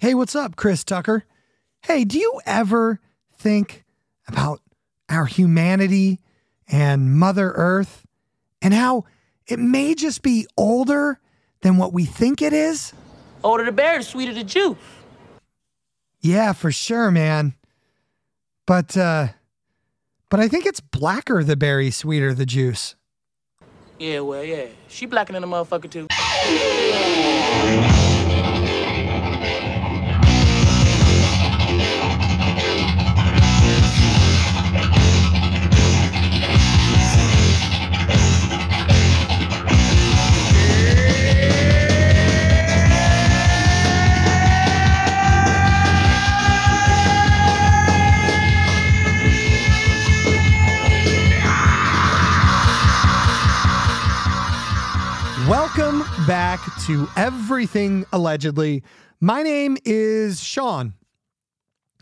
Hey, what's up, Chris Tucker? Hey, do you ever think about our humanity and Mother Earth and how it may just be older than what we think it is? Older the berry, sweeter the juice. Yeah, for sure, man. But uh but I think it's blacker the berry, sweeter the juice. Yeah, well, yeah. She blacker than a motherfucker, too. Back to Everything Allegedly. My name is Sean.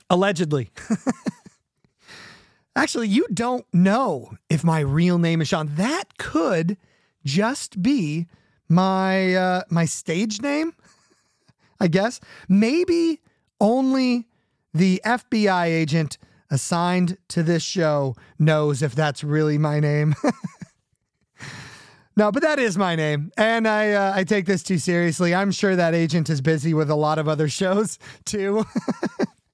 Allegedly. Actually, you don't know if my real name is Sean. That could just be my uh, my stage name. I guess maybe only the FBI agent assigned to this show knows if that's really my name. No, but that is my name, and I uh, I take this too seriously. I'm sure that agent is busy with a lot of other shows too.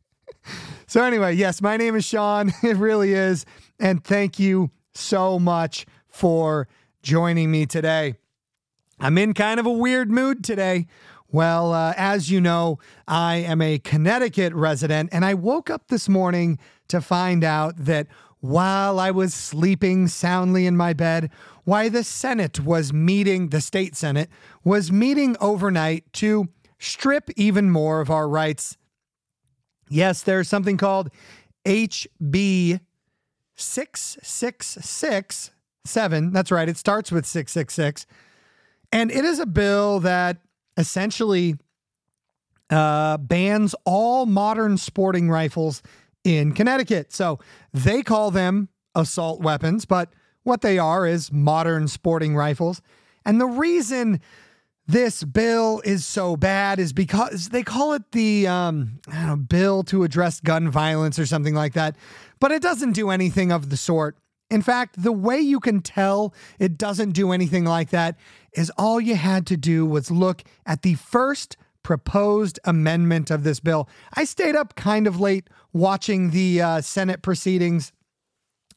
so anyway, yes, my name is Sean. It really is, and thank you so much for joining me today. I'm in kind of a weird mood today. Well, uh, as you know, I am a Connecticut resident, and I woke up this morning to find out that while I was sleeping soundly in my bed, why the Senate was meeting, the state Senate was meeting overnight to strip even more of our rights. Yes, there's something called HB 6667. That's right, it starts with 666. And it is a bill that essentially uh, bans all modern sporting rifles in Connecticut. So they call them assault weapons, but what they are is modern sporting rifles. And the reason this bill is so bad is because they call it the um, know, bill to address gun violence or something like that, but it doesn't do anything of the sort. In fact, the way you can tell it doesn't do anything like that is all you had to do was look at the first proposed amendment of this bill. I stayed up kind of late watching the uh, Senate proceedings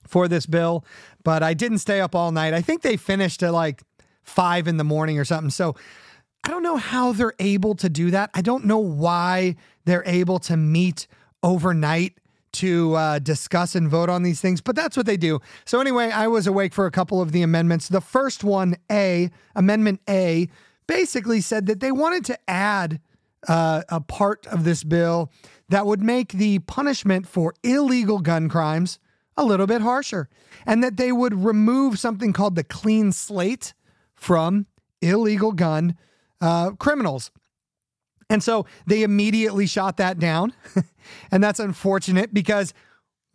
for this bill, but I didn't stay up all night. I think they finished at like five in the morning or something. So I don't know how they're able to do that. I don't know why they're able to meet overnight to uh, discuss and vote on these things, but that's what they do. So, anyway, I was awake for a couple of the amendments. The first one, A, Amendment A, basically said that they wanted to add uh, a part of this bill that would make the punishment for illegal gun crimes a little bit harsher, and that they would remove something called the clean slate from illegal gun uh, criminals. And so they immediately shot that down. and that's unfortunate because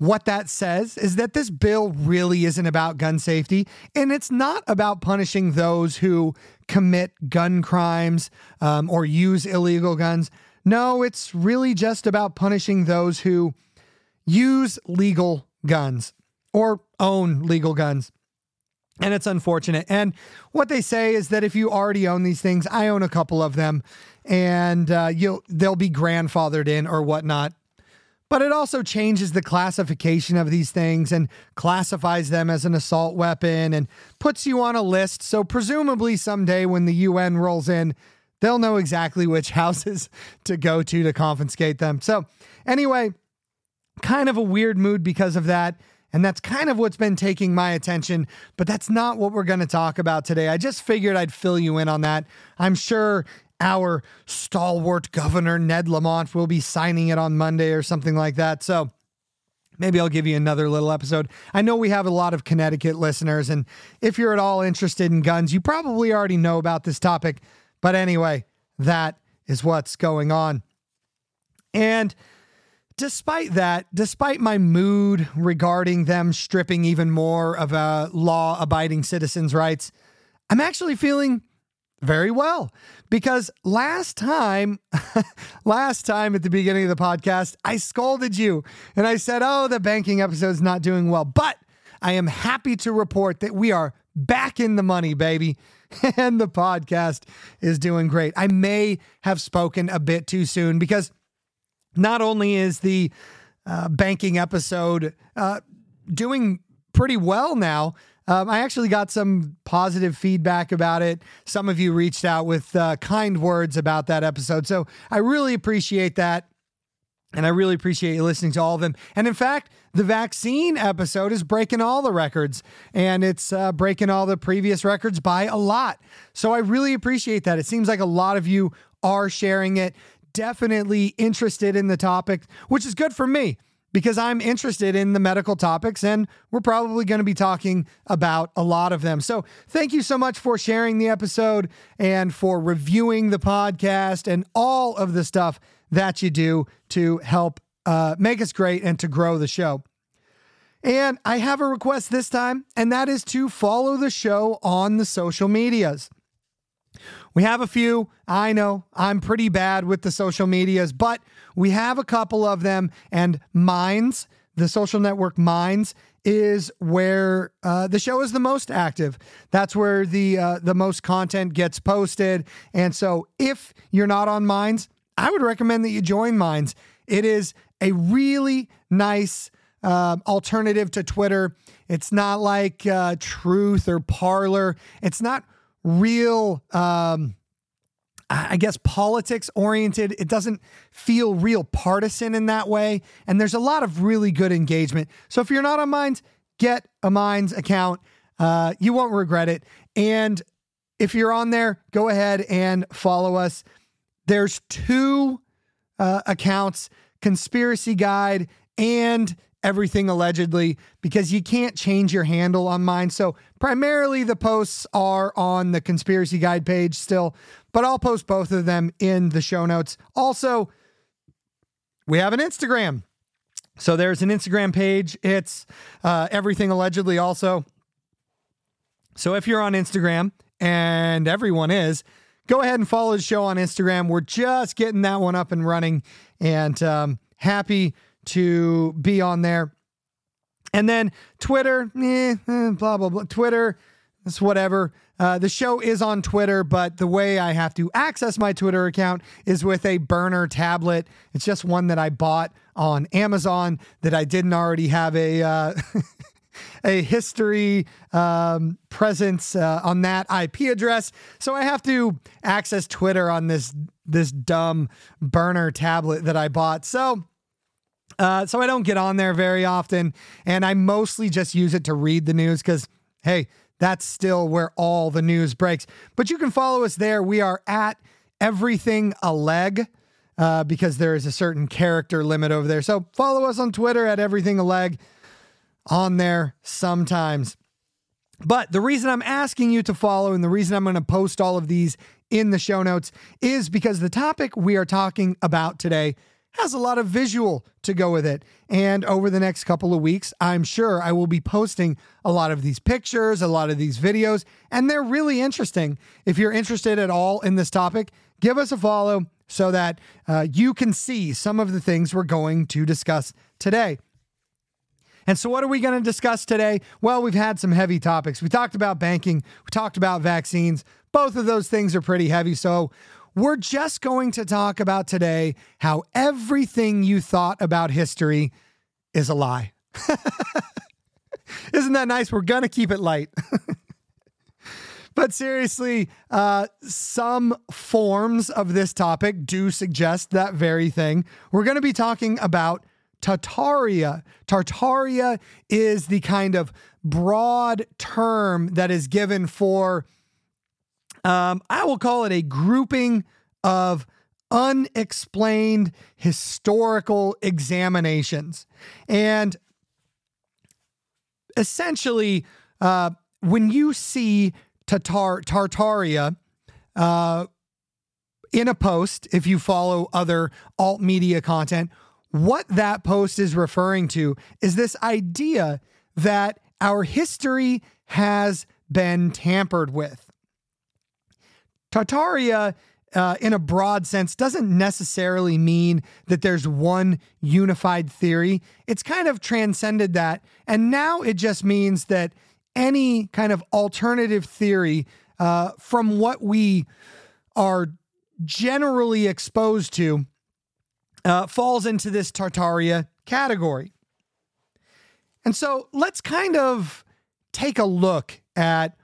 what that says is that this bill really isn't about gun safety and it's not about punishing those who commit gun crimes um, or use illegal guns. No, it's really just about punishing those who use legal guns or own legal guns. And it's unfortunate. And what they say is that if you already own these things, I own a couple of them, and uh, you'll they'll be grandfathered in or whatnot. But it also changes the classification of these things and classifies them as an assault weapon and puts you on a list. So presumably someday when the UN rolls in, they'll know exactly which houses to go to to confiscate them. So anyway, kind of a weird mood because of that. And that's kind of what's been taking my attention, but that's not what we're going to talk about today. I just figured I'd fill you in on that. I'm sure our stalwart governor, Ned Lamont, will be signing it on Monday or something like that. So maybe I'll give you another little episode. I know we have a lot of Connecticut listeners, and if you're at all interested in guns, you probably already know about this topic. But anyway, that is what's going on. And despite that, despite my mood regarding them stripping even more of uh, a law abiding citizens' rights, I'm actually feeling very well because last time last time at the beginning of the podcast I scolded you and I said, "Oh, the banking episode is not doing well." But I am happy to report that we are back in the money, baby. And the podcast is doing great. I may have spoken a bit too soon because not only is the uh, banking episode uh, doing pretty well now, um, I actually got some positive feedback about it. Some of you reached out with uh, kind words about that episode. So I really appreciate that. And I really appreciate you listening to all of them. And in fact, the vaccine episode is breaking all the records and it's uh, breaking all the previous records by a lot. So I really appreciate that. It seems like a lot of you are sharing it, definitely interested in the topic, which is good for me because I'm interested in the medical topics and we're probably going to be talking about a lot of them. So, thank you so much for sharing the episode and for reviewing the podcast and all of the stuff that you do to help uh, make us great and to grow the show. And I have a request this time, and that is to follow the show on the social medias. We have a few. I know I'm pretty bad with the social medias, but we have a couple of them. And Minds, the social network Minds, is where uh, the show is the most active. That's where the uh, the most content gets posted. And so, if you're not on Minds, I would recommend that you join Minds. It is a really nice uh, alternative to Twitter. It's not like uh, Truth or Parler. It's not real. Um, I guess politics oriented. It doesn't feel real partisan in that way. And there's a lot of really good engagement. So if you're not on Minds, get a Minds account. Uh, you won't regret it. And if you're on there, go ahead and follow us. There's two uh, accounts Conspiracy Guide and everything allegedly because you can't change your handle on mine. So primarily the posts are on the conspiracy guide page still, but I'll post both of them in the show notes. Also, we have an Instagram. So there's an Instagram page. It's uh, everything allegedly also. So if you're on Instagram and everyone is, go ahead and follow the show on Instagram. We're just getting that one up and running and um, happy to be on there. And then Twitter, eh, eh, blah, blah, blah. Twitter, it's whatever. Uh, the show is on Twitter, but the way I have to access my Twitter account is with a burner tablet. It's just one that I bought on Amazon that I didn't already have a. Uh, a history um, presence uh, on that IP address, so I have to access Twitter on this this dumb burner tablet that I bought. So uh, so I don't get on there very often, and I mostly just use it to read the news because, hey, that's still where all the news breaks. But you can follow us there. We are at everything a leg. Uh, because there is a certain character limit over there. So follow us on Twitter at everything a leg on there sometimes. But the reason I'm asking you to follow and the reason I'm going to post all of these in the show notes is because the topic we are talking about today has a lot of visual to go with it. And over the next couple of weeks, I'm sure I will be posting a lot of these pictures, a lot of these videos, and they're really interesting. If you're interested at all in this topic, give us a follow so that uh, you can see some of the things we're going to discuss today. And so, what are we going to discuss today? Well, we've had some heavy topics. We talked about banking, we talked about vaccines. Both of those things are pretty heavy. So, we're just going to talk about today how everything you thought about history is a lie. Isn't that nice? We're going to keep it light. but seriously, uh, some forms of this topic do suggest that very thing. We're going to be talking about Tartaria. Tartaria is the kind of broad term that is given for um, I will call it a grouping of unexplained historical examinations. And essentially, uh, when you see Tatar- Tartaria uh, in a post, if you follow other alt media content, what that post is referring to is this idea that our history has been tampered with. Tartaria, uh, in a broad sense, doesn't necessarily mean that there's one unified theory. It's kind of transcended that. And now it just means that any kind of alternative theory uh, from what we are generally exposed to uh, falls into this Tartaria category. And so let's kind of take a look at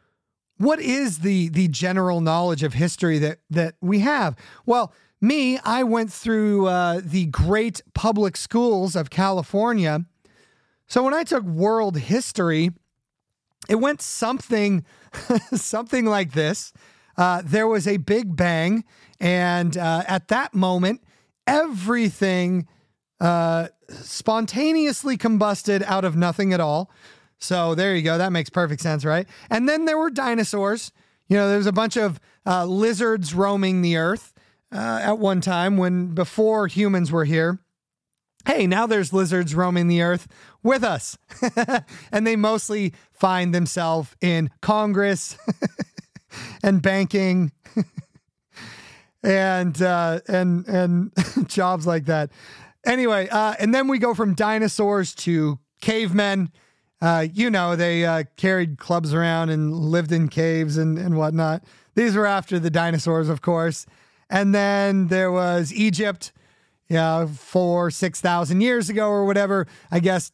what is the the general knowledge of history that that we have. Well, me, I went through uh, the great public schools of California. So when I took world history, it went something something like this. Uh, there was a big bang, and uh, at that moment, everything uh, spontaneously combusted out of nothing at all. So there you go. That makes perfect sense, right? And then there were dinosaurs. You know, there was a bunch of uh, lizards roaming the earth uh, at one time when before humans were here. Hey, now there's lizards roaming the earth with us. and they mostly find themselves in Congress and banking and uh, and and jobs like that. Anyway, uh, and then we go from dinosaurs to cavemen. Uh, you know, they uh, carried clubs around and lived in caves and, and whatnot. These were after the dinosaurs, of course. And then there was Egypt, yeah, four, 6,000 years ago or whatever. I guess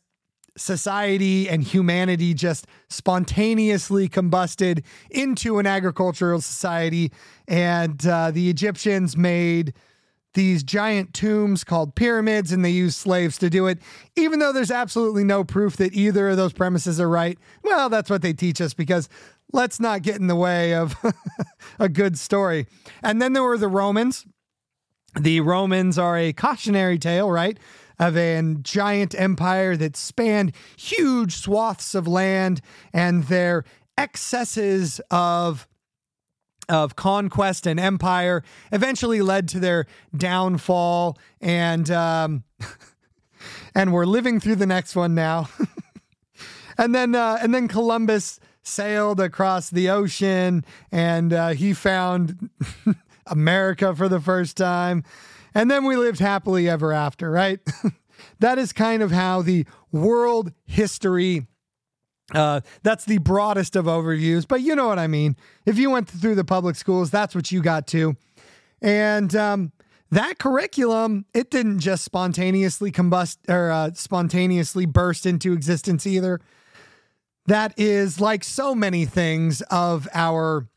society and humanity just spontaneously combusted into an agricultural society. And uh, the Egyptians made these giant tombs called pyramids and they used slaves to do it, even though there's absolutely no proof that either of those premises are right. Well, that's what they teach us because let's not get in the way of a good story. And then there were the Romans. The Romans are a cautionary tale, right? Of a giant empire that spanned huge swaths of land and their excesses of of conquest and empire eventually led to their downfall. And um, and we're living through the next one now. And then uh, and then columbus sailed across the ocean and uh, he found america for the first time. And then we lived happily ever after right? That is kind of how the world history uh, that's the broadest of overviews, but you know what I mean. If you went through the public schools, that's what you got to. And um, that curriculum, it didn't just spontaneously combust or uh, spontaneously burst into existence either. That is like so many things of our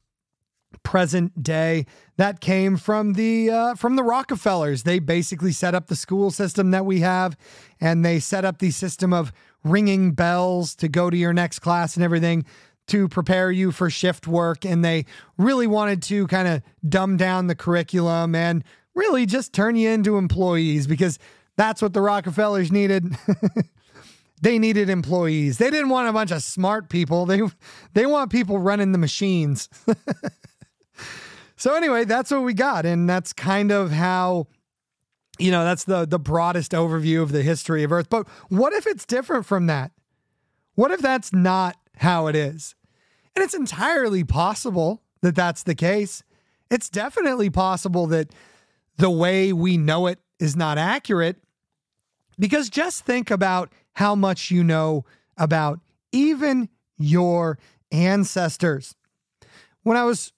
present day that came from the uh, from the Rockefellers. They basically set up the school system that we have, and they set up the system of ringing bells to go to your next class and everything to prepare you for shift work. And they really wanted to kind of dumb down the curriculum and really just turn you into employees because that's what the Rockefellers needed. they needed employees. They didn't want a bunch of smart people. They they want people running the machines. so anyway, that's what we got and that's kind of how you know, that's the the broadest overview of the history of Earth. But what if it's different from that? What if that's not how it is? And it's entirely possible that that's the case. It's definitely possible that the way we know it is not accurate because just think about how much you know about even your ancestors. When I was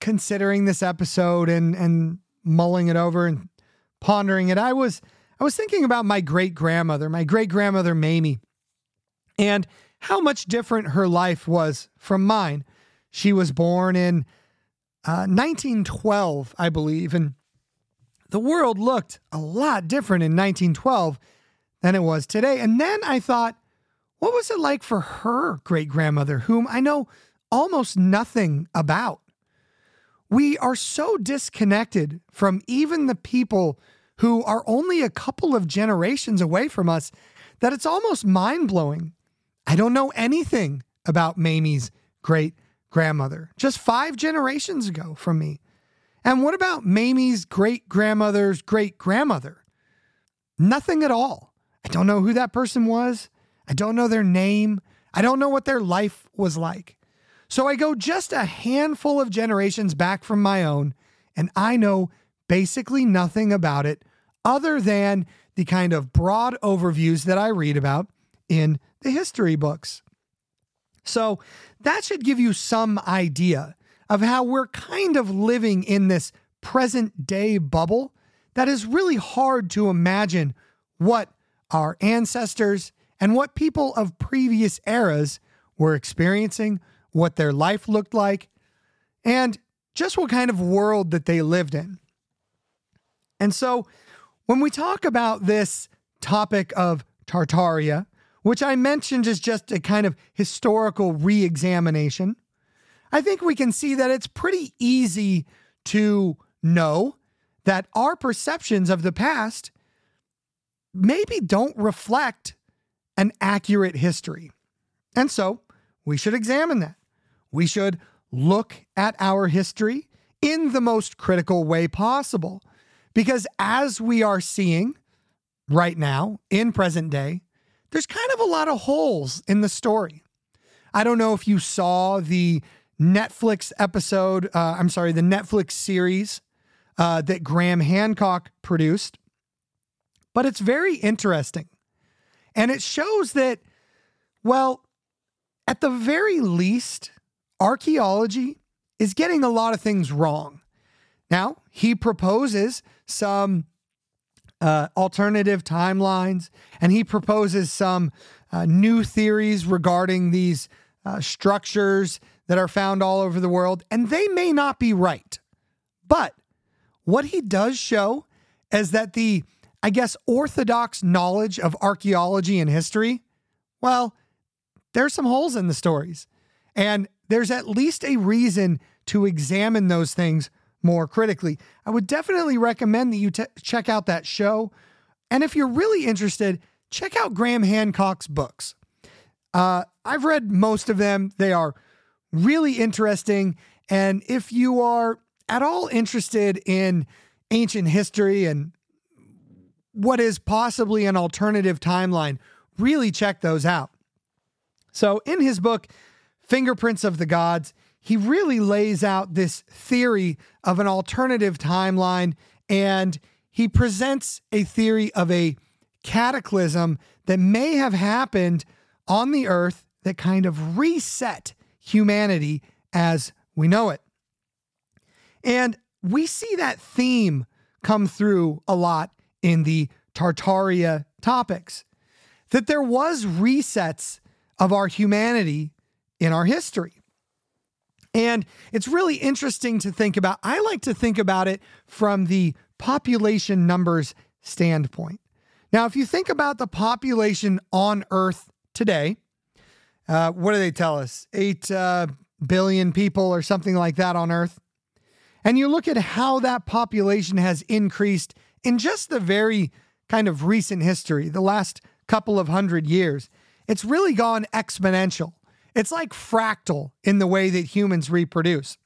considering this episode and and mulling it over and pondering it, I was I was thinking about my great grandmother, my great grandmother Mamie, and how much different her life was from mine. She was born in uh, 1912, I believe, and the world looked a lot different in 1912 than it was today. And then I thought, what was it like for her great grandmother, whom I know almost nothing about? We are so disconnected from even the people who are only a couple of generations away from us that it's almost mind blowing. I don't know anything about Mamie's great grandmother, just five generations ago from me. And what about Mamie's great grandmother's great grandmother? Nothing at all. I don't know who that person was. I don't know their name. I don't know what their life was like. So I go just a handful of generations back from my own, and I know basically nothing about it other than the kind of broad overviews that I read about in the history books. So that should give you some idea of how we're kind of living in this present day bubble that is really hard to imagine what our ancestors and what people of previous eras were experiencing, what their life looked like, and just what kind of world that they lived in. And so when we talk about this topic of Tartaria, which I mentioned is just a kind of historical re examination, I think we can see that it's pretty easy to know that our perceptions of the past maybe don't reflect an accurate history. And so we should examine that. We should look at our history in the most critical way possible. Because as we are seeing right now in present day, there's kind of a lot of holes in the story. I don't know if you saw the Netflix episode, uh, I'm sorry, the Netflix series uh, that Graham Hancock produced, but it's very interesting. And it shows that, well, at the very least, archaeology is getting a lot of things wrong. Now, he proposes some uh, alternative timelines and he proposes some uh, new theories regarding these uh, structures that are found all over the world, and they may not be right. But what he does show is that the, I guess, orthodox knowledge of archaeology and history, well, there's some holes in the stories. And there's at least a reason to examine those things more critically. I would definitely recommend that you t- check out that show. And if you're really interested, check out Graham Hancock's books. Uh, I've read most of them, they are really interesting. And if you are at all interested in ancient history and what is possibly an alternative timeline, really check those out. So, in his book, Fingerprints of the Gods, he really lays out this theory of an alternative timeline and he presents a theory of a cataclysm that may have happened on the earth that kind of reset humanity as we know it. And we see that theme come through a lot in the Tartaria topics that there was resets of our humanity in our history. And it's really interesting to think about. I like to think about it from the population numbers standpoint. Now, if you think about the population on Earth today, uh, what do they tell us? Eight uh, billion people or something like that on Earth. And you look at how that population has increased in just the very kind of recent history, the last couple of hundred years, it's really gone exponential. It's like fractal in the way that humans reproduce.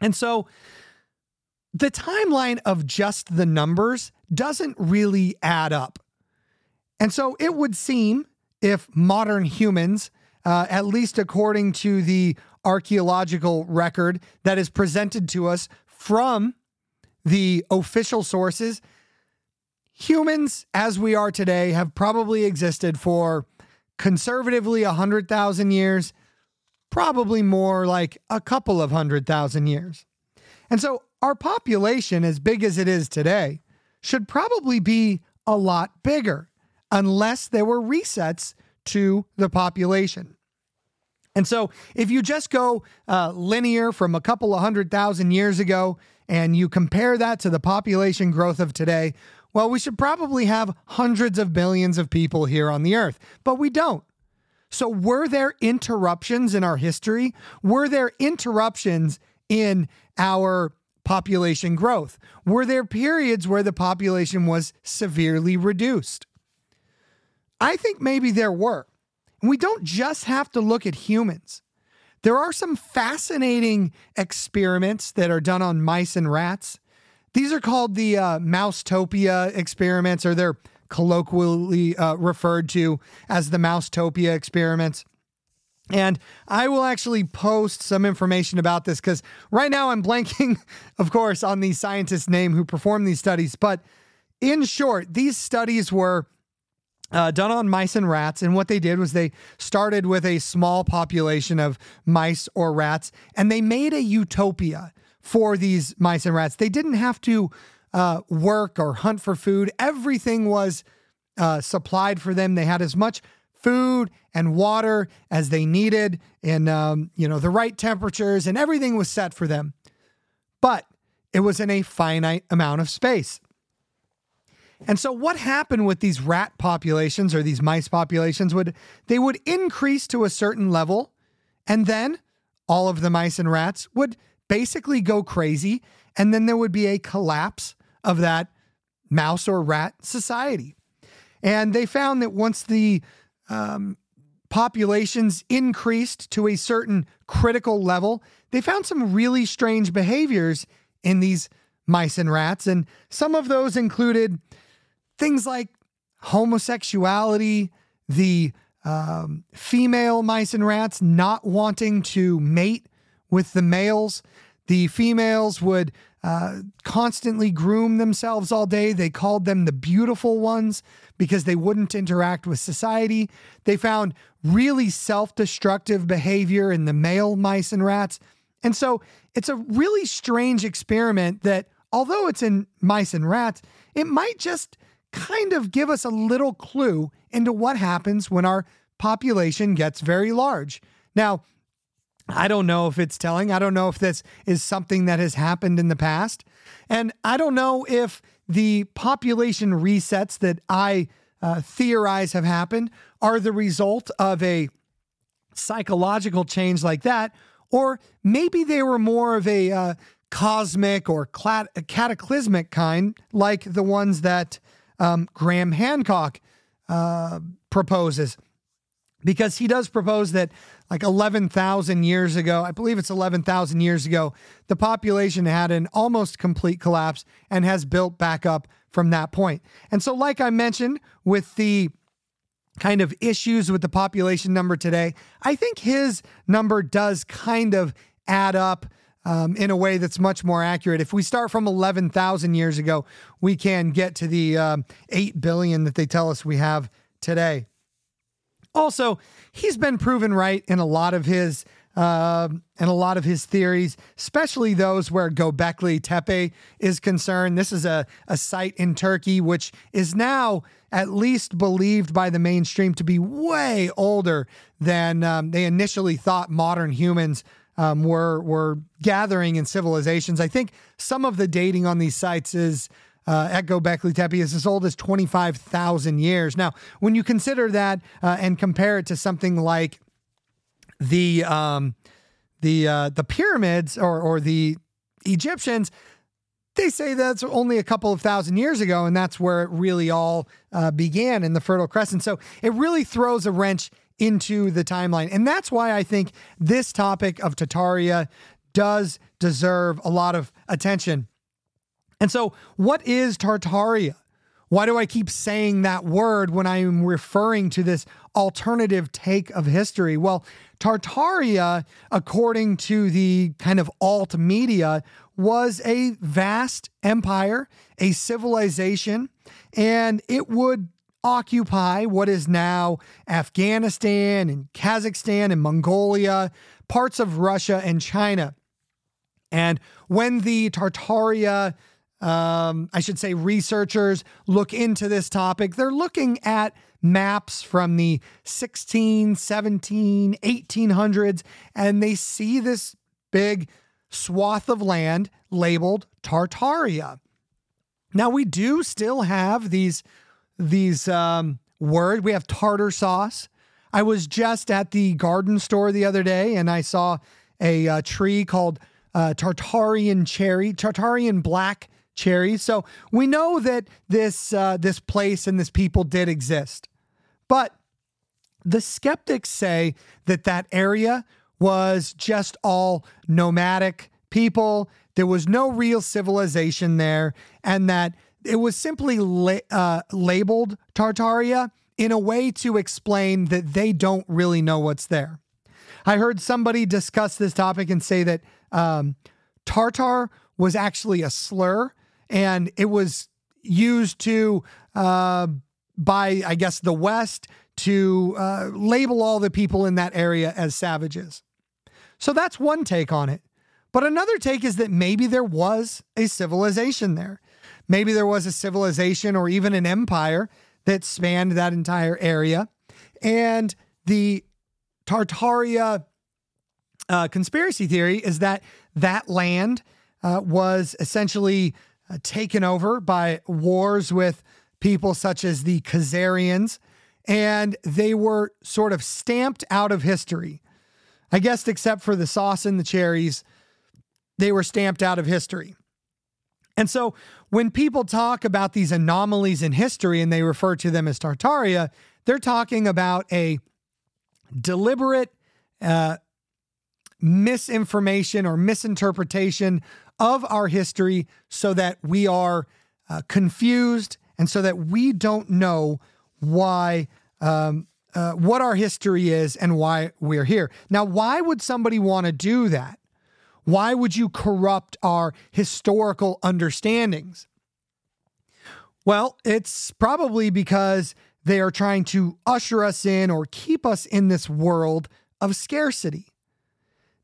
And so the timeline of just the numbers doesn't really add up. And so it would seem if modern humans, uh, at least according to the archaeological record that is presented to us from the official sources, humans as we are today have probably existed for conservatively 100,000 years, probably more like a couple of hundred thousand years. And so our population, as big as it is today, should probably be a lot bigger unless there were resets to the population. And so, if you just go uh, linear from a couple of hundred thousand years ago and you compare that to the population growth of today, well, we should probably have hundreds of billions of people here on the earth, but we don't. So, were there interruptions in our history? Were there interruptions in our population growth? Were there periods where the population was severely reduced? I think maybe there were. We don't just have to look at humans. There are some fascinating experiments that are done on mice and rats. These are called the uh, Mousetopia experiments, or they're colloquially uh, referred to as the Mousetopia experiments. And I will actually post some information about this because right now I'm blanking, of course, on the scientist's name who performed these studies. But in short, these studies were uh, done on mice and rats. And what they did was they started with a small population of mice or rats and they made a utopia for these mice and rats. They didn't have to uh, work or hunt for food, everything was uh, supplied for them. They had as much food and water as they needed and um, you know the right temperatures and everything was set for them but it was in a finite amount of space and so what happened with these rat populations or these mice populations would they would increase to a certain level and then all of the mice and rats would basically go crazy and then there would be a collapse of that mouse or rat society and they found that once the um, populations increased to a certain critical level, they found some really strange behaviors in these mice and rats. And some of those included things like homosexuality, the um, female mice and rats not wanting to mate with the males. The females would uh, constantly groom themselves all day. They called them the beautiful ones because they wouldn't interact with society. They found really self destructive behavior in the male mice and rats. And so it's a really strange experiment that, although it's in mice and rats, it might just kind of give us a little clue into what happens when our population gets very large. Now, I don't know if it's telling. I don't know if this is something that has happened in the past. And I don't know if the population resets that I uh, theorize have happened are the result of a psychological change like that, or maybe they were more of a uh, cosmic or clat- cataclysmic kind, like the ones that um, Graham Hancock uh, proposes. Because he does propose that like 11,000 years ago, I believe it's 11,000 years ago, the population had an almost complete collapse and has built back up from that point. And so, like I mentioned, with the kind of issues with the population number today, I think his number does kind of add up. Um, in a way that's much more accurate. If we start from 11,000 years ago, we can get to the um, 8 billion that they tell us we have today. Also, he's been proven right in a lot of his uh, a lot of his theories, especially those where Göbekli Tepe is concerned. This is a, a site in Turkey which is now at least believed by the mainstream to be way older than um, they initially thought modern humans um, were were gathering in civilizations. I think some of the dating on these sites is uh, at Göbekli Tepe is as old as 25,000 years. Now, when you consider that uh, and compare it to something like the um, the uh, the pyramids or or the Egyptians, they say that's only a couple of thousand years ago, and that's where it really all uh, began in the Fertile Crescent. So it really throws a wrench into the timeline, and that's why I think this topic of Tartaria does deserve a lot of attention. And so, what is Tartaria? Why do I keep saying that word when I'm referring to this alternative take of history? Well, Tartaria, according to the kind of alt media, was a vast empire, a civilization, and it would occupy what is now Afghanistan and Kazakhstan and Mongolia, parts of Russia and China. And when the Tartaria um, I should say, researchers look into this topic. They're looking at maps from the 16, 17, 1800s, and they see this big swath of land labeled Tartaria. Now we do still have these these um, words. We have tartar sauce. I was just at the garden store the other day, and I saw a, a uh, tree called uh, Tartarian cherry, Tartarian black cherries. So we know that this uh, this place and this people did exist, but the skeptics say that that area was just all nomadic people. There was no real civilization there, and that it was simply la- uh, labeled Tartaria in a way to explain that they don't really know what's there. I heard somebody discuss this topic and say that um, Tartar was actually a slur and it was used to, uh, by, I guess, the West to uh, label all the people in that area as savages. So that's one take on it. But another take is that maybe there was a civilization there. Maybe there was a civilization or even an empire that spanned that entire area. And the Tartaria uh, conspiracy theory is that that land uh, was essentially taken over by wars with people such as the Khazarians, and they were sort of stamped out of history. I guess, except for the sauce and the cherries, they were stamped out of history. And so when people talk about these anomalies in history and they refer to them as Tartaria, they're talking about a deliberate uh, misinformation or misinterpretation of our history so that we are uh, confused and so that we don't know why um, uh, what our history is and why we're here. Now, why would somebody want to do that? Why would you corrupt our historical understandings? Well, it's probably because they are trying to usher us in or keep us in this world of scarcity.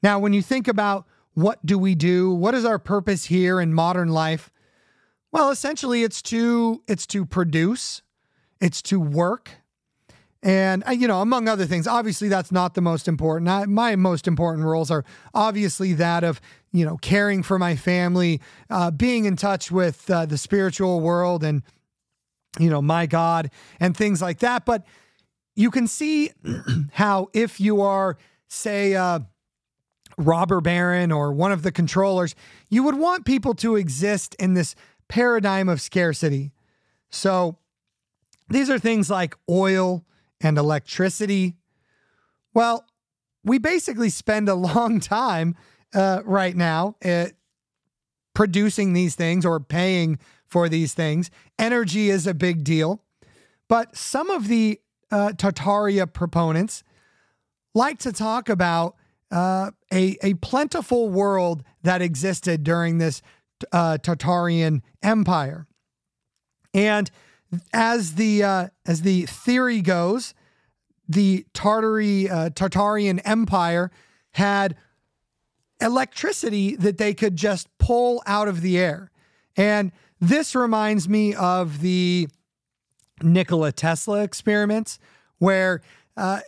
Now, when you think about what do we do? What is our purpose here in modern life? Well, essentially it's to it's to produce, it's to work. And uh, you know, among other things, obviously that's not the most important. I, my most important roles are obviously that of you know caring for my family, uh, being in touch with uh, the spiritual world, and you know my God and things like that. But you can see how if you are, say, uh, robber baron or one of the controllers, you would want people to exist in this paradigm of scarcity. So these are things like oil and electricity. Well, we basically spend a long time uh, right now at producing these things or paying for these things. Energy is a big deal. But some of the uh, Tartaria proponents like to talk about uh, a, a plentiful world that existed during this uh, Tartarian Empire. And as the uh, as the theory goes, the Tartary uh, Tartarian Empire had electricity that they could just pull out of the air. And this reminds me of the Nikola Tesla experiments, where uh,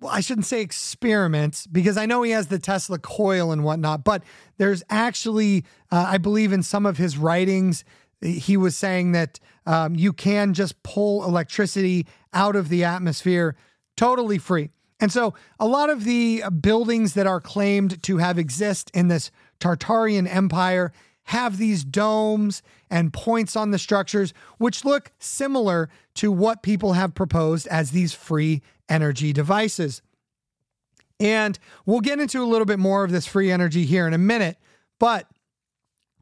well, I shouldn't say experiments because I know he has the Tesla coil and whatnot, but there's actually, uh, I believe in some of his writings, he was saying that um, you can just pull electricity out of the atmosphere totally free. And so a lot of the buildings that are claimed to have exist in this Tartarian empire have these domes and points on the structures, which look similar to what people have proposed as these free energy devices. And we'll get into a little bit more of this free energy here in a minute, but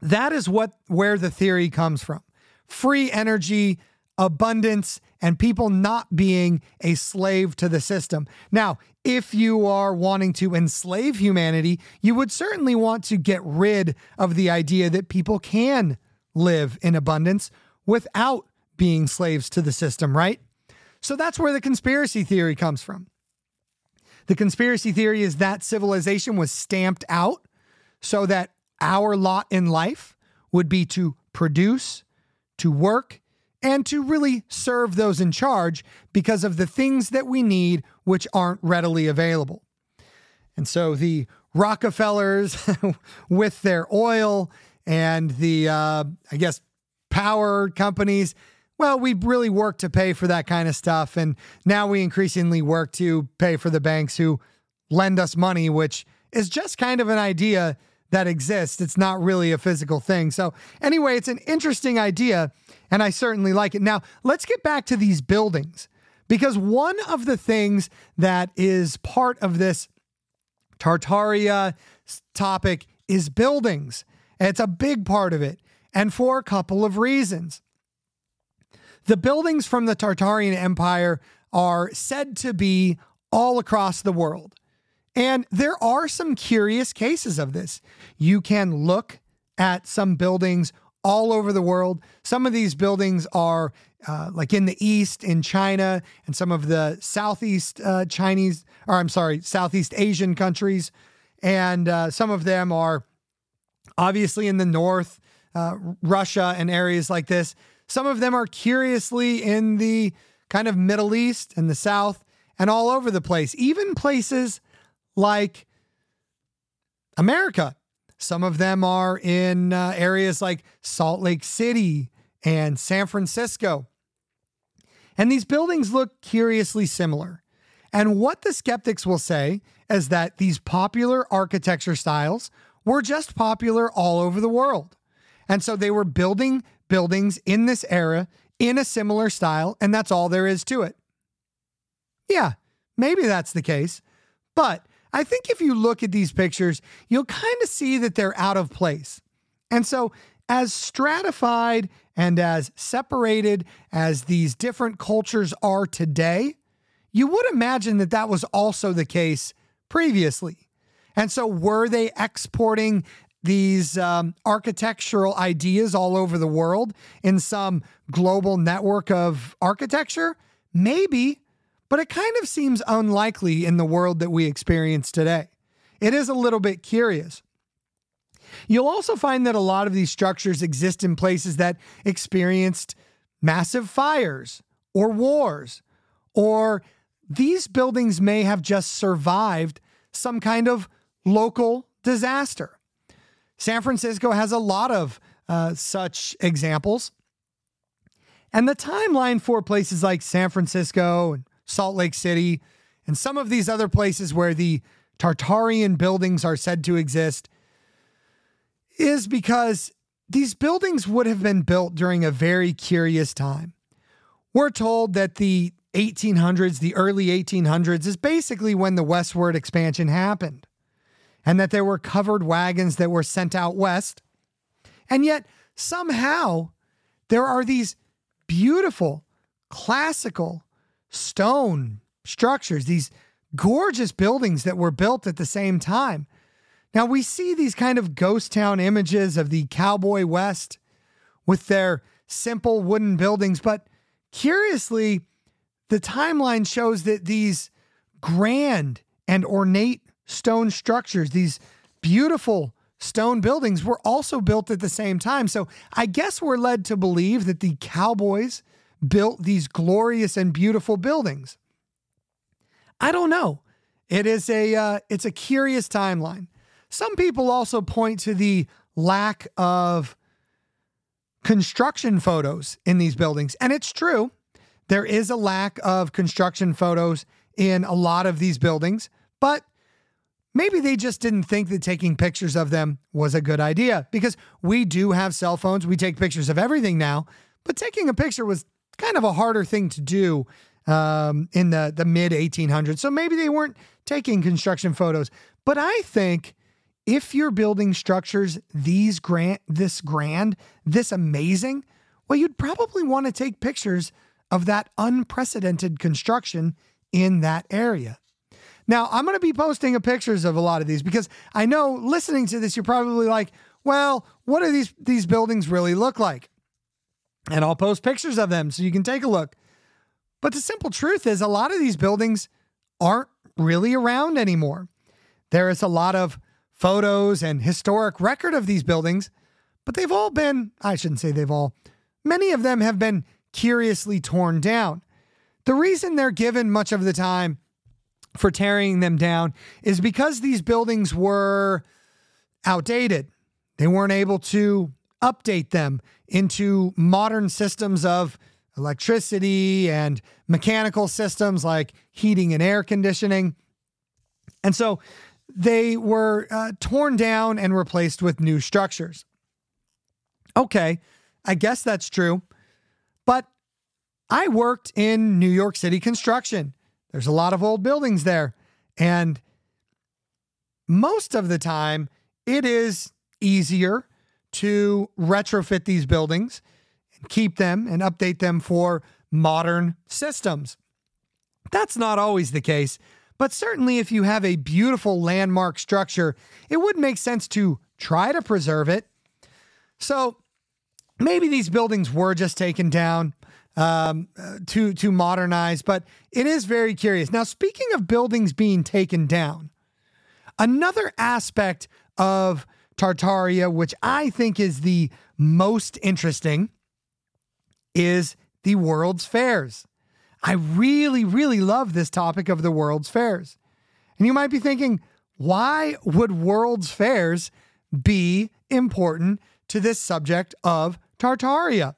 that is what where the theory comes from. Free energy, abundance, and people not being a slave to the system. Now, if you are wanting to enslave humanity, you would certainly want to get rid of the idea that people can live in abundance without being slaves to the system, right? So that's where the conspiracy theory comes from. The conspiracy theory is that civilization was stamped out so that our lot in life would be to produce, to work, and to really serve those in charge because of the things that we need which aren't readily available. And so the Rockefellers with their oil and the, uh, I guess, power companies well, we really work to pay for that kind of stuff. And now we increasingly work to pay for the banks who lend us money, which is just kind of an idea that exists. It's not really a physical thing. So, anyway, it's an interesting idea, and I certainly like it. Now, let's get back to these buildings because one of the things that is part of this Tartaria topic is buildings. It's a big part of it, and for a couple of reasons. The buildings from the Tartarian Empire are said to be all across the world. And there are some curious cases of this. You can look at some buildings all over the world. Some of these buildings are uh, like in the East, in China, and some of the Southeast uh, Chinese, or I'm sorry, Southeast Asian countries. And uh, some of them are obviously in the North, uh, Russia, and areas like this. Some of them are curiously in the kind of Middle East and the South and all over the place, even places like America. Some of them are in uh, areas like Salt Lake City and San Francisco. And these buildings look curiously similar. And what the skeptics will say is that these popular architecture styles were just popular all over the world. And so they were building buildings in this era in a similar style, and that's all there is to it. Yeah, maybe that's the case. But I think if you look at these pictures, you'll kind of see that they're out of place. And so, as stratified and as separated as these different cultures are today, you would imagine that that was also the case previously. And so, were they exporting these um, architectural ideas all over the world in some global network of architecture? Maybe, but it kind of seems unlikely in the world that we experience today. It is a little bit curious. You'll also find that a lot of these structures exist in places that experienced massive fires or wars, or these buildings may have just survived some kind of local disaster. San Francisco has a lot of uh, such examples. And the timeline for places like San Francisco and Salt Lake City, and some of these other places where the Tartarian buildings are said to exist, is because these buildings would have been built during a very curious time. We're told that the 1800s, the early 1800s, is basically when the westward expansion happened, and that there were covered wagons that were sent out west. And yet, somehow, there are these beautiful, classical, stone structures, these gorgeous buildings that were built at the same time. Now we see these kind of ghost town images of the cowboy west with their simple wooden buildings, but curiously, the timeline shows that these grand and ornate stone structures, these beautiful stone buildings, were also built at the same time. So I guess we're led to believe that the cowboys built these glorious and beautiful buildings? I don't know. It is a uh, it's a curious timeline. Some people also point to the lack of construction photos in these buildings, and it's true. There is a lack of construction photos in a lot of these buildings, but maybe they just didn't think that taking pictures of them was a good idea because we do have cell phones. We take pictures of everything now, but taking a picture was kind of a harder thing to do um, in the the mid 1800s. So maybe they weren't taking construction photos. But I think if you're building structures these grand, this grand, this amazing, well, you'd probably want to take pictures of that unprecedented construction in that area. Now, I'm going to be posting pictures of a lot of these because I know listening to this, you're probably like, well, what do these these buildings really look like? and I'll post pictures of them so you can take a look. But the simple truth is, a lot of these buildings aren't really around anymore. There is a lot of photos and historic record of these buildings, but they've all been, I shouldn't say they've all, many of them have been curiously torn down. The reason they're given much of the time for tearing them down is because these buildings were outdated. They weren't able to update them into modern systems of electricity and mechanical systems like heating and air conditioning. And so they were uh, torn down and replaced with new structures. Okay, I guess that's true. But I worked in New York City construction. There's a lot of old buildings there. And most of the time, it is easier to retrofit these buildings and keep them and update them for modern systems. That's not always the case, but certainly, if you have a beautiful landmark structure, it would make sense to try to preserve it. So maybe these buildings were just taken down um, to to modernize, but it is very curious. Now, speaking of buildings being taken down, another aspect of Tartaria, which I think is the most interesting, is the World's Fairs. I really, really love this topic of the World's Fairs. And you might be thinking, why would World's Fairs be important to this subject of Tartaria?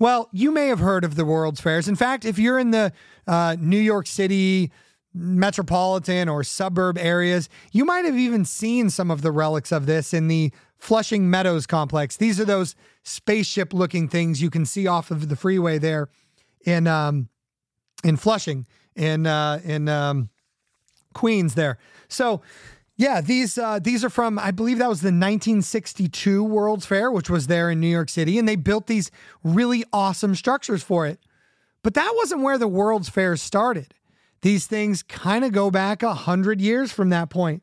Well, you may have heard of the World's Fairs. In fact, if you're in the uh, New York City metropolitan or suburb areas, you might have even seen some of the relics of this in the Flushing Meadows complex. These are those spaceship looking things you can see off of the freeway there in um, in Flushing in uh, in um, Queens there. So yeah, these uh, these are from I believe that was the 1962 World's Fair, which was there in New York City, and they built these really awesome structures for it. But that wasn't where the World's Fair started. These things kind of go back a hundred years from that point.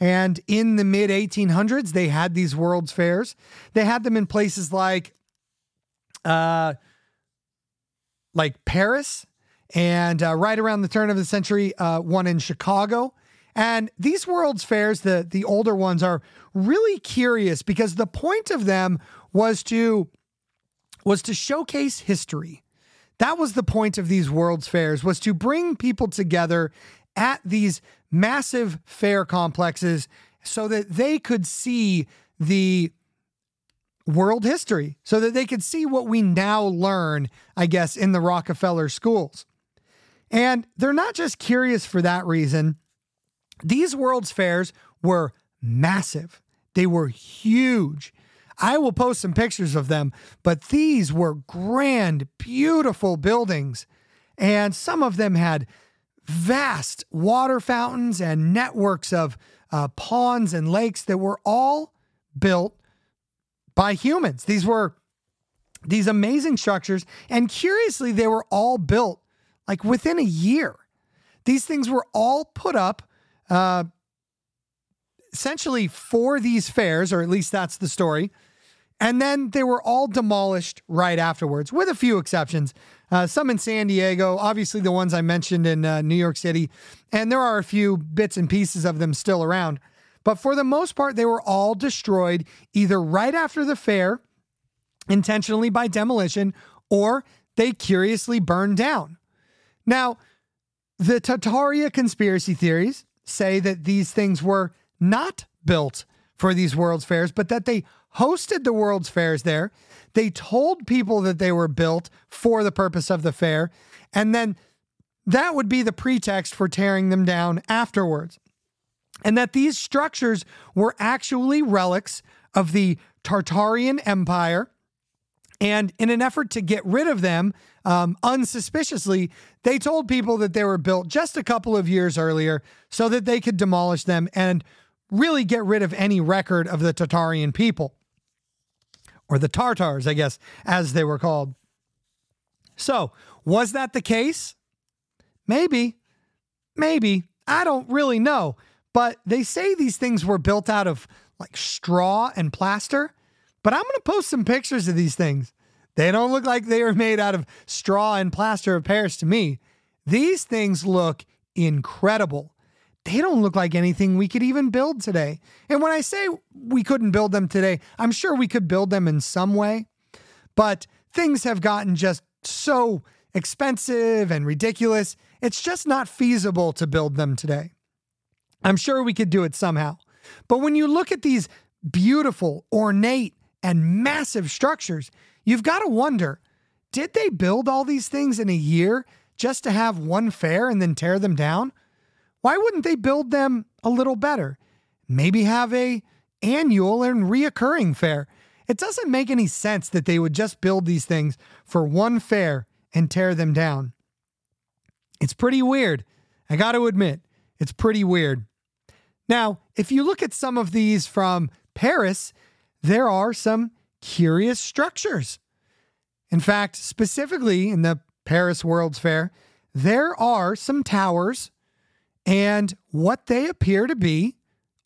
And in the mid 1800s, they had these World's Fairs. They had them in places like, uh, like Paris, and uh, right around the turn of the century, uh, one in Chicago. And these World's Fairs, the the older ones, are really curious because the point of them was to was to showcase history. That was the point of these World's Fairs was to bring people together at these massive fair complexes so that they could see the world history, so that they could see what we now learn, I guess, in the Rockefeller schools. And they're not just curious for that reason. These World's Fairs were massive, they were huge. I will post some pictures of them, but these were grand, beautiful buildings. And some of them had vast water fountains and networks of uh, ponds and lakes that were all built by humans. These were these amazing structures. And curiously, they were all built like within a year. These things were all put up uh, essentially for these fairs, or at least that's the story. And then they were all demolished right afterwards, with a few exceptions. Uh, some in San Diego, obviously the ones I mentioned in uh, New York City, and there are a few bits and pieces of them still around. But for the most part, they were all destroyed either right after the fair, intentionally by demolition, or they curiously burned down. Now, the Tartaria conspiracy theories say that these things were not built for these World's Fairs, but that they hosted the World's Fairs there. They told people that they were built for the purpose of the fair, and then that would be the pretext for tearing them down afterwards. And that these structures were actually relics of the Tartarian Empire. And in an effort to get rid of them um, unsuspiciously, they told people that they were built just a couple of years earlier so that they could demolish them and really get rid of any record of the Tartarian people or the Tartars, I guess, as they were called. So, was that the case? Maybe. Maybe. I don't really know. But they say these things were built out of like straw and plaster. But I'm going to post some pictures of these things. They don't look like they were made out of straw and plaster of Paris to me. These things look incredible. They don't look like anything we could even build today. And when I say we couldn't build them today, I'm sure we could build them in some way. But things have gotten just so expensive and ridiculous. It's just not feasible to build them today. I'm sure we could do it somehow. But when you look at these beautiful, ornate, and massive structures, you've got to wonder did they build all these things in a year just to have one fair and then tear them down? Why wouldn't they build them a little better? Maybe have a annual and reoccurring fair. It doesn't make any sense that they would just build these things for one fair and tear them down. It's pretty weird. I got to admit, it's pretty weird. Now, if you look at some of these from Paris, there are some curious structures. In fact, specifically in the Paris World's Fair, there are some towers And what they appear to be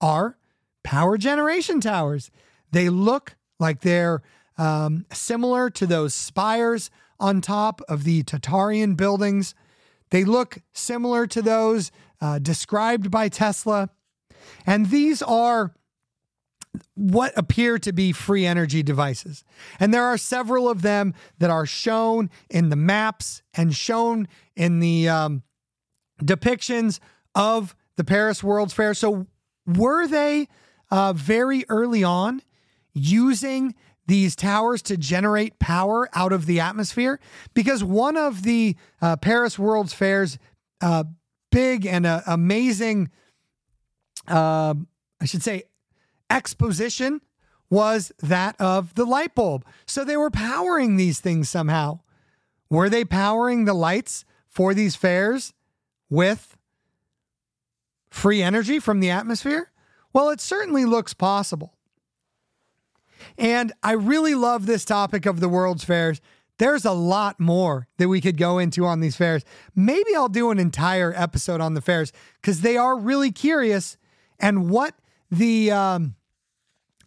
are power generation towers. They look like they're um, similar to those spires on top of the Tartarian buildings. They look similar to those uh, described by Tesla. And these are what appear to be free energy devices. And there are several of them that are shown in the maps and shown in the um, depictions of the Paris World's Fair. So, were they uh, very early on using these towers to generate power out of the atmosphere? Because one of the uh, Paris World's Fair's uh, big and uh, amazing, uh, I should say, exposition was that of the light bulb. So they were powering these things somehow. Were they powering the lights for these fairs with free energy from the atmosphere? Well, it certainly looks possible. And I really love this topic of the World's Fairs. There's a lot more that we could go into on these fairs. Maybe I'll do an entire episode on the fairs because they are really curious and what the um,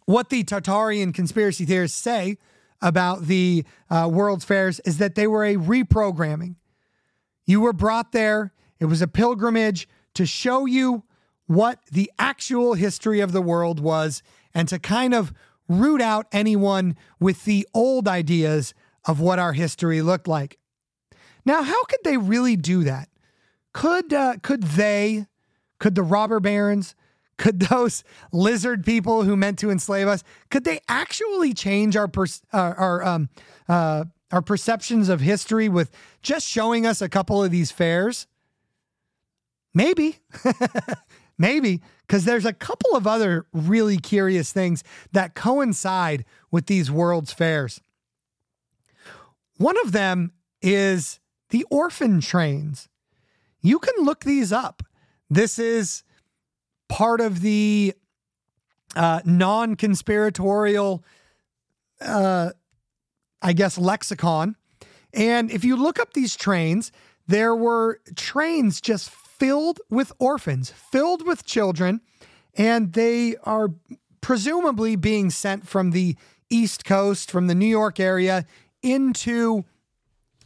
what the Tartarian conspiracy theorists say about the uh, World's Fairs is that they were a reprogramming. You were brought there, it was a pilgrimage to show you what the actual history of the world was and to kind of root out anyone with the old ideas of what our history looked like. Now, how could they really do that? Could uh, could they, could the robber barons, could those lizard people who meant to enslave us, could they actually change our per, uh, our um, uh, our perceptions of history with just showing us a couple of these fairs? Maybe, maybe, because there's a couple of other really curious things that coincide with these world's fairs. One of them is the orphan trains. You can look these up. This is part of the uh, non conspiratorial, uh, I guess, lexicon. And if you look up these trains, there were trains just filled with orphans, filled with children, and they are presumably being sent from the East Coast, from the New York area, into,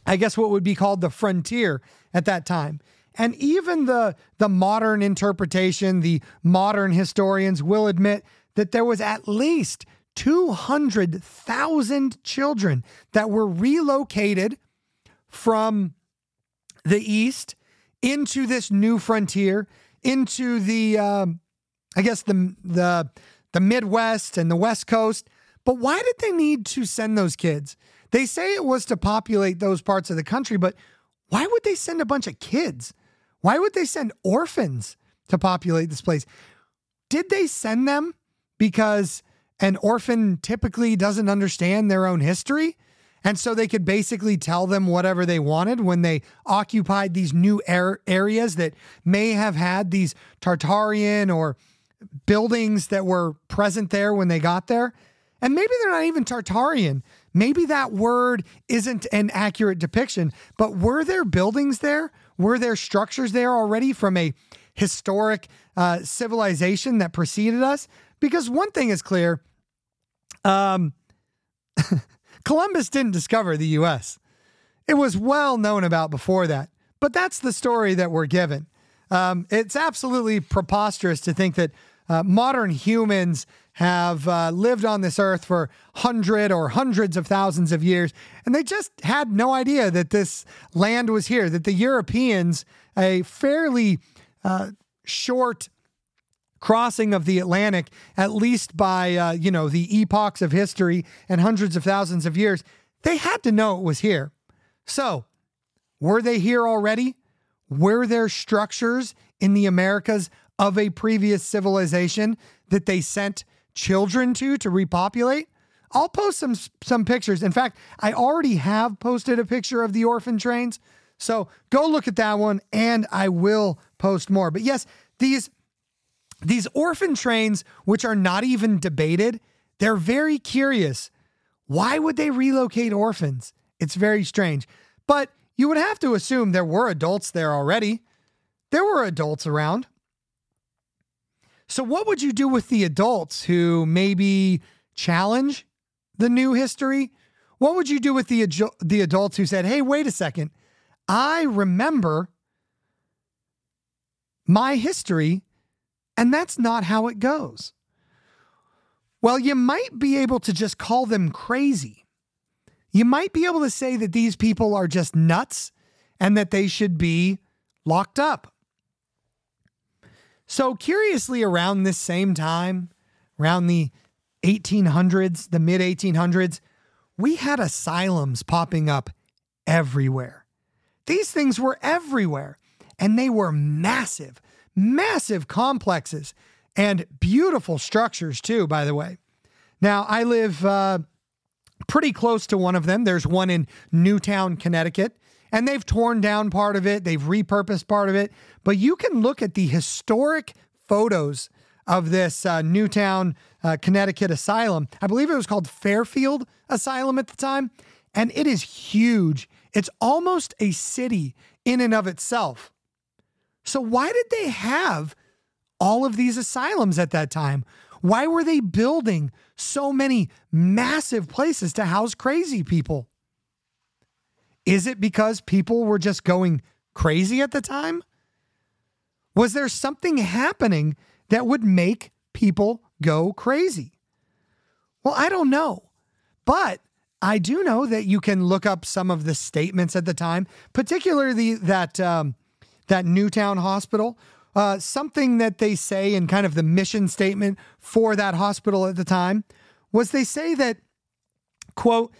I guess, what would be called the frontier at that time. And even the, the modern interpretation, the modern historians will admit that there was at least 200,000 children that were relocated from the East into this new frontier, into the, um, I guess, the, the, the Midwest and the West Coast. But why did they need to send those kids? They say it was to populate those parts of the country, but why would they send a bunch of kids? Why would they send orphans to populate this place? Did they send them because an orphan typically doesn't understand their own history? And so they could basically tell them whatever they wanted when they occupied these new areas that may have had these Tartarian or buildings that were present there when they got there. And maybe they're not even Tartarian. Maybe that word isn't an accurate depiction, but were there buildings there? Were there structures there already from a historic uh, civilization that preceded us? Because one thing is clear um, Columbus didn't discover the US. It was well known about before that, but that's the story that we're given. Um, it's absolutely preposterous to think that uh, modern humans have uh, lived on this earth for hundred or hundreds of thousands of years, and they just had no idea that this land was here. That the Europeans, a fairly uh, short crossing of the Atlantic, at least by uh, you know the epochs of history and hundreds of thousands of years, they had to know it was here. So, were they here already? Were there structures in the Americas of a previous civilization that they sent children to to repopulate, I'll post some some pictures. In fact, I already have posted a picture of the orphan trains. So go look at that one and I will post more. But yes, these these orphan trains which are not even debated, they're very curious. Why would they relocate orphans? It's very strange. But you would have to assume there were adults there already. there were adults around. So, what would you do with the adults who maybe challenge the new history? What would you do with the, the adults who said, hey, wait a second, I remember my history, and that's not how it goes? Well, you might be able to just call them crazy. You might be able to say that these people are just nuts and that they should be locked up. So, curiously, around this same time, around the 1800s, the mid 1800s, we had asylums popping up everywhere. These things were everywhere, and they were massive, massive complexes and beautiful structures, too, by the way. Now, I live uh, pretty close to one of them. There's one in Newtown, Connecticut and they've torn down part of it, they've repurposed part of it. But you can look at the historic photos of this uh, Newtown, uh, Connecticut asylum. I believe it was called Fairfield Asylum at the time, and it is huge. It's almost a city in and of itself. So, why did they have all of these asylums at that time? Why were they building so many massive places to house crazy people? Is it because people were just going crazy at the time? Was there something happening that would make people go crazy? Well, I don't know. But I do know that you can look up some of the statements at the time, particularly that um, that Newtown Hospital. Uh, something that they say in kind of the mission statement for that hospital at the time was they say that quote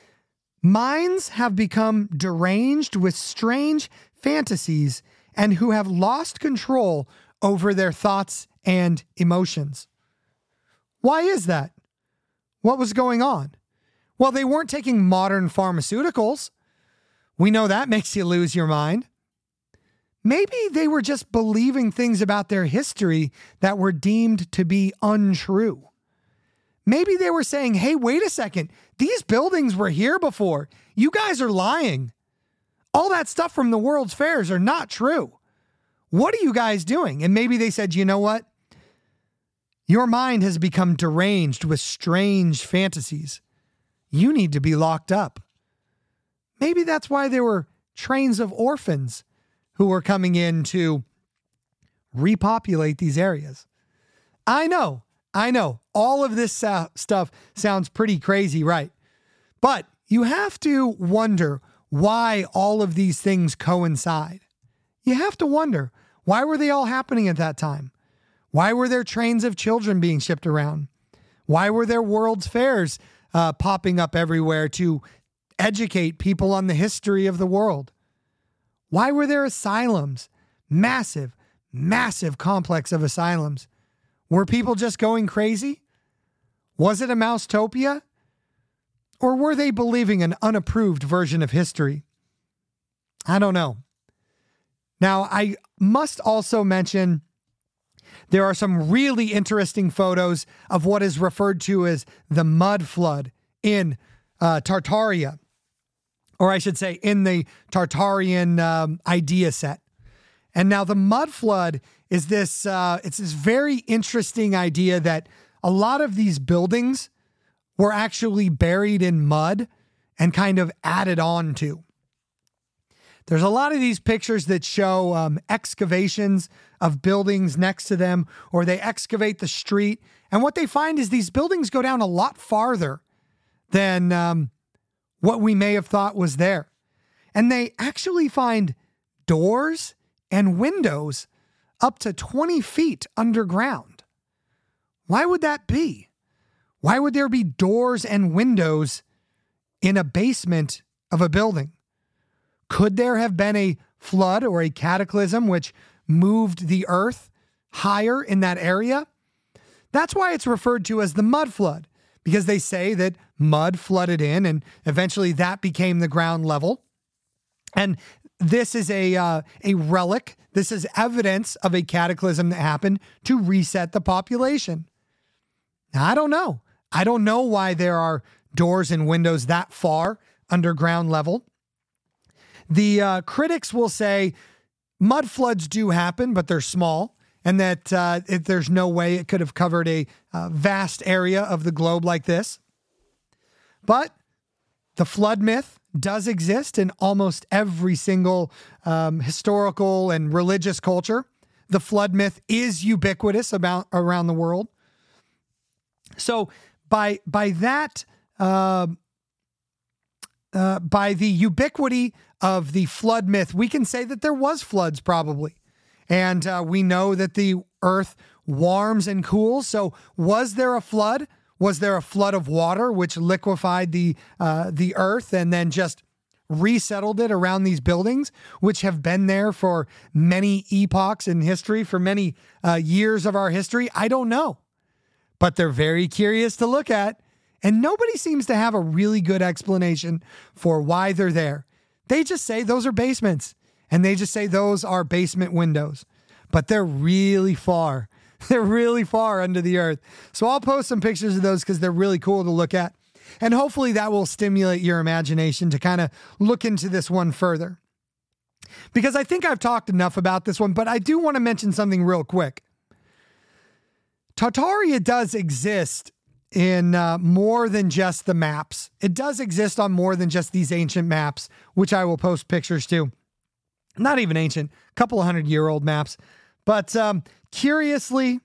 Minds have become deranged with strange fantasies and who have lost control over their thoughts and emotions. Why is that? What was going on? Well, they weren't taking modern pharmaceuticals. We know that makes you lose your mind. Maybe they were just believing things about their history that were deemed to be untrue. Maybe they were saying, hey, wait a second. These buildings were here before. You guys are lying. All that stuff from the World's Fairs are not true. What are you guys doing? And maybe they said, you know what? Your mind has become deranged with strange fantasies. You need to be locked up. Maybe that's why there were trains of orphans who were coming in to repopulate these areas. I know I know all of this uh, stuff sounds pretty crazy, right? But you have to wonder why all of these things coincide. You have to wonder why were they all happening at that time? Why were there trains of children being shipped around? Why were there world's fairs uh, popping up everywhere to educate people on the history of the world? Why were there asylums? Massive, massive complex of asylums were people just going crazy? Was it a Mousetopia? Or were they believing an unapproved version of history? I don't know. Now, I must also mention there are some really interesting photos of what is referred to as the mud flood in uh, Tartaria, or I should say, in the Tartarian um, idea set. And now the mud flood is this uh, it's this very interesting idea that a lot of these buildings were actually buried in mud and kind of added on to. There's a lot of these pictures that show um, excavations of buildings next to them, or they excavate the street. And what they find is these buildings go down a lot farther than um, what we may have thought was there. And they actually find doors and windows up to 20 feet underground. Why would that be? Why would there be doors and windows in a basement of a building? Could there have been a flood or a cataclysm which moved the earth higher in that area? That's why it's referred to as the mud flood, because they say that mud flooded in and eventually that became the ground level. And this is a uh, a relic. This is evidence of a cataclysm that happened to reset the population. Now, I don't know. I don't know why there are doors and windows that far underground level. The uh, critics will say mud floods do happen, but they're small, and that uh, it, there's no way it could have covered a uh, vast area of the globe like this. But the flood myth does exist in almost every single um, historical and religious culture. The flood myth is ubiquitous about around the world. So by by that uh, uh, by the ubiquity of the flood myth, we can say that there was floods probably, and uh, we know that the earth warms and cools. So was there a flood? Was there a flood of water which liquefied the uh, the earth and then just resettled it around these buildings, which have been there for many epochs in history, for many uh, years of our history? I don't know, but they're very curious to look at, and nobody seems to have a really good explanation for why they're there. They just say those are basements, and they just say those are basement windows, but they're really far They're really far under the earth. So I'll post some pictures of those because they're really cool to look at. And hopefully that will stimulate your imagination to kind of look into this one further. Because I think I've talked enough about this one, but I do want to mention something real quick. Tartaria does exist in uh, more than just the maps. It does exist on more than just these ancient maps, which I will post pictures to. Not even ancient, a couple of hundred year old maps. But um, Curiously,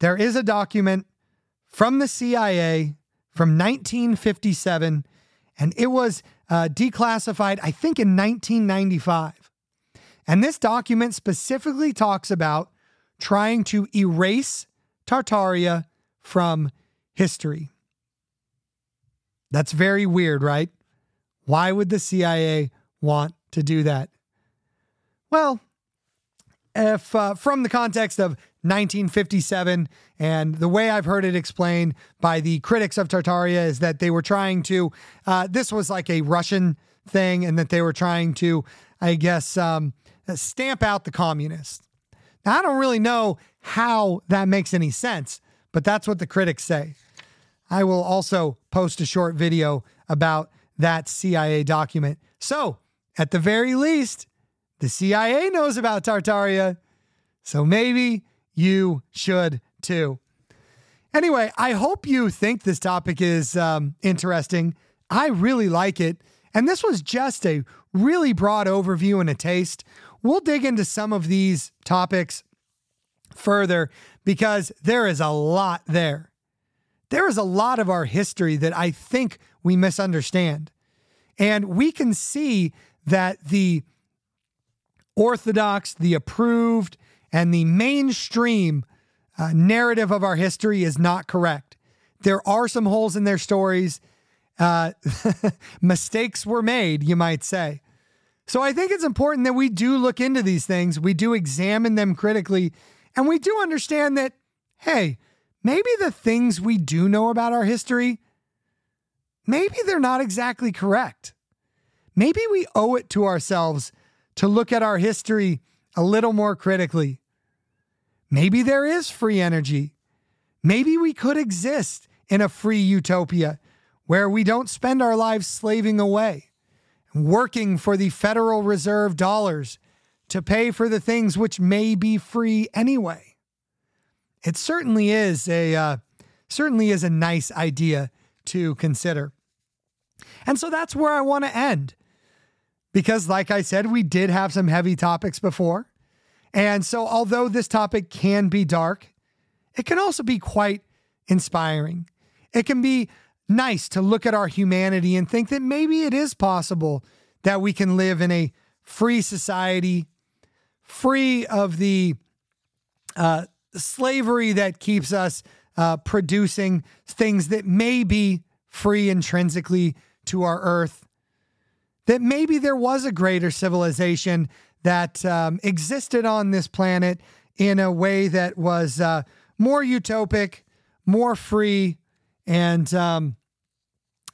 there is a document from the CIA from 1957, and it was uh, declassified, I think, in 1995. And this document specifically talks about trying to erase Tartaria from history. That's very weird, right? Why would the CIA want to do that? Well, if uh, from the context of 1957 and the way I've heard it explained by the critics of Tartaria is that they were trying to, uh, this was like a Russian thing, and that they were trying to, I guess, um, stamp out the communists. Now, I don't really know how that makes any sense, but that's what the critics say. I will also post a short video about that CIA document. So, at the very least, the CIA knows about Tartaria, so maybe you should too. Anyway, I hope you think this topic is um, interesting. I really like it. And this was just a really broad overview and a taste. We'll dig into some of these topics further because there is a lot there. There is a lot of our history that I think we misunderstand. And we can see that the orthodox, the approved, and the mainstream uh, narrative of our history is not correct. There are some holes in their stories. Uh, mistakes were made, you might say. So I think it's important that we do look into these things, we do examine them critically, and we do understand that, hey, maybe the things we do know about our history, maybe they're not exactly correct. Maybe we owe it to ourselves to look at our history a little more critically. Maybe there is free energy. Maybe we could exist in a free utopia where we don't spend our lives slaving away, working for the Federal Reserve dollars to pay for the things which may be free anyway. It certainly is a uh, certainly is a nice idea to consider. And so that's where I want to end because, like I said, we did have some heavy topics before. And so, although this topic can be dark, it can also be quite inspiring. It can be nice to look at our humanity and think that maybe it is possible that we can live in a free society, free of the uh, slavery that keeps us uh, producing things that may be free intrinsically to our earth that maybe there was a greater civilization that um, existed on this planet in a way that was uh, more utopic, more free, and um,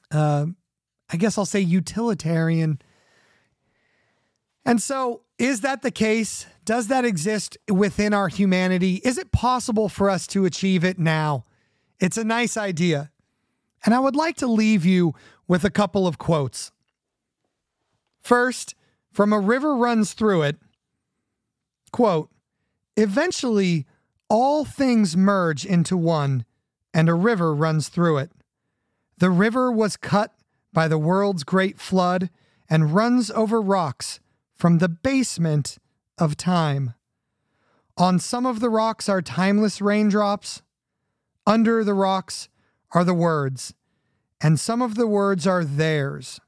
uh, I guess I'll say utilitarian. And so, is that the case? Does that exist within our humanity? Is it possible for us to achieve it now? It's a nice idea. And I would like to leave you with a couple of quotes. First, from a river runs through it, quote, eventually all things merge into one, and a river runs through it. The river was cut by the world's great flood and runs over rocks from the basement of time. On some of the rocks are timeless raindrops. Under the rocks are the words, and some of the words are theirs.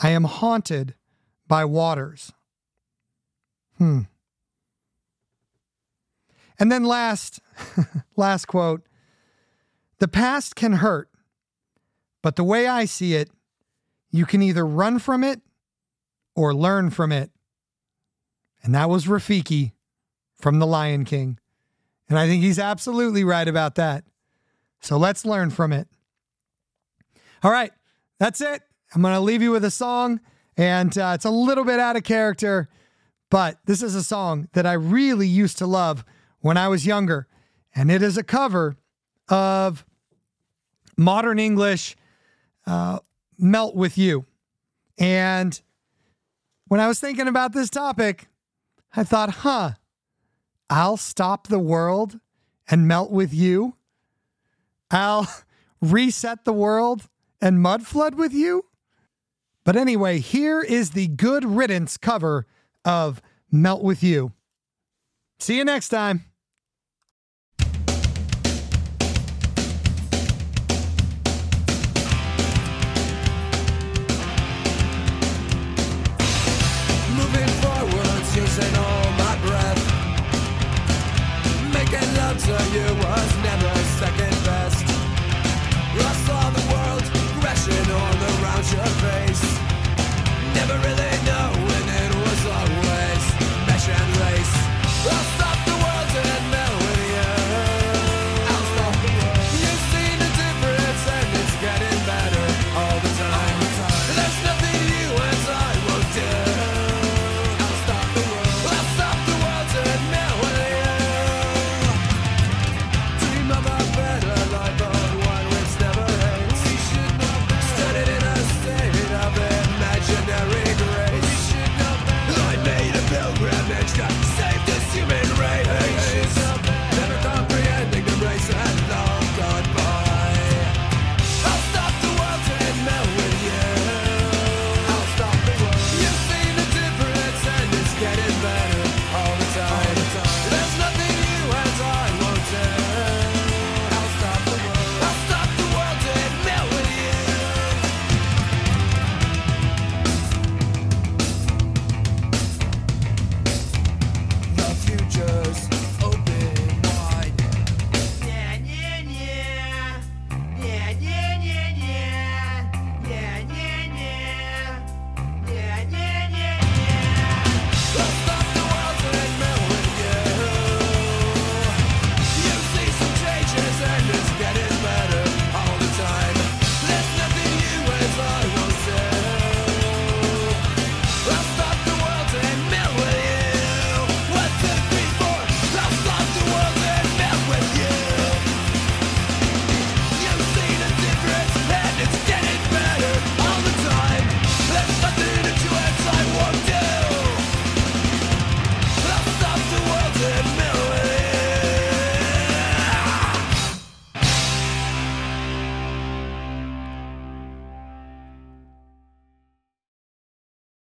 I am haunted by waters. Hmm. And then last, last quote The past can hurt, but the way I see it, you can either run from it or learn from it. And that was Rafiki from The Lion King. And I think he's absolutely right about that. So let's learn from it. All right, that's it. I'm going to leave you with a song, and uh, it's a little bit out of character, but this is a song that I really used to love when I was younger. And it is a cover of modern English uh, Melt With You. And when I was thinking about this topic, I thought, huh, I'll stop the world and melt with you. I'll reset the world and mud flood with you. But anyway, here is the good riddance cover of Melt with You. See you next time.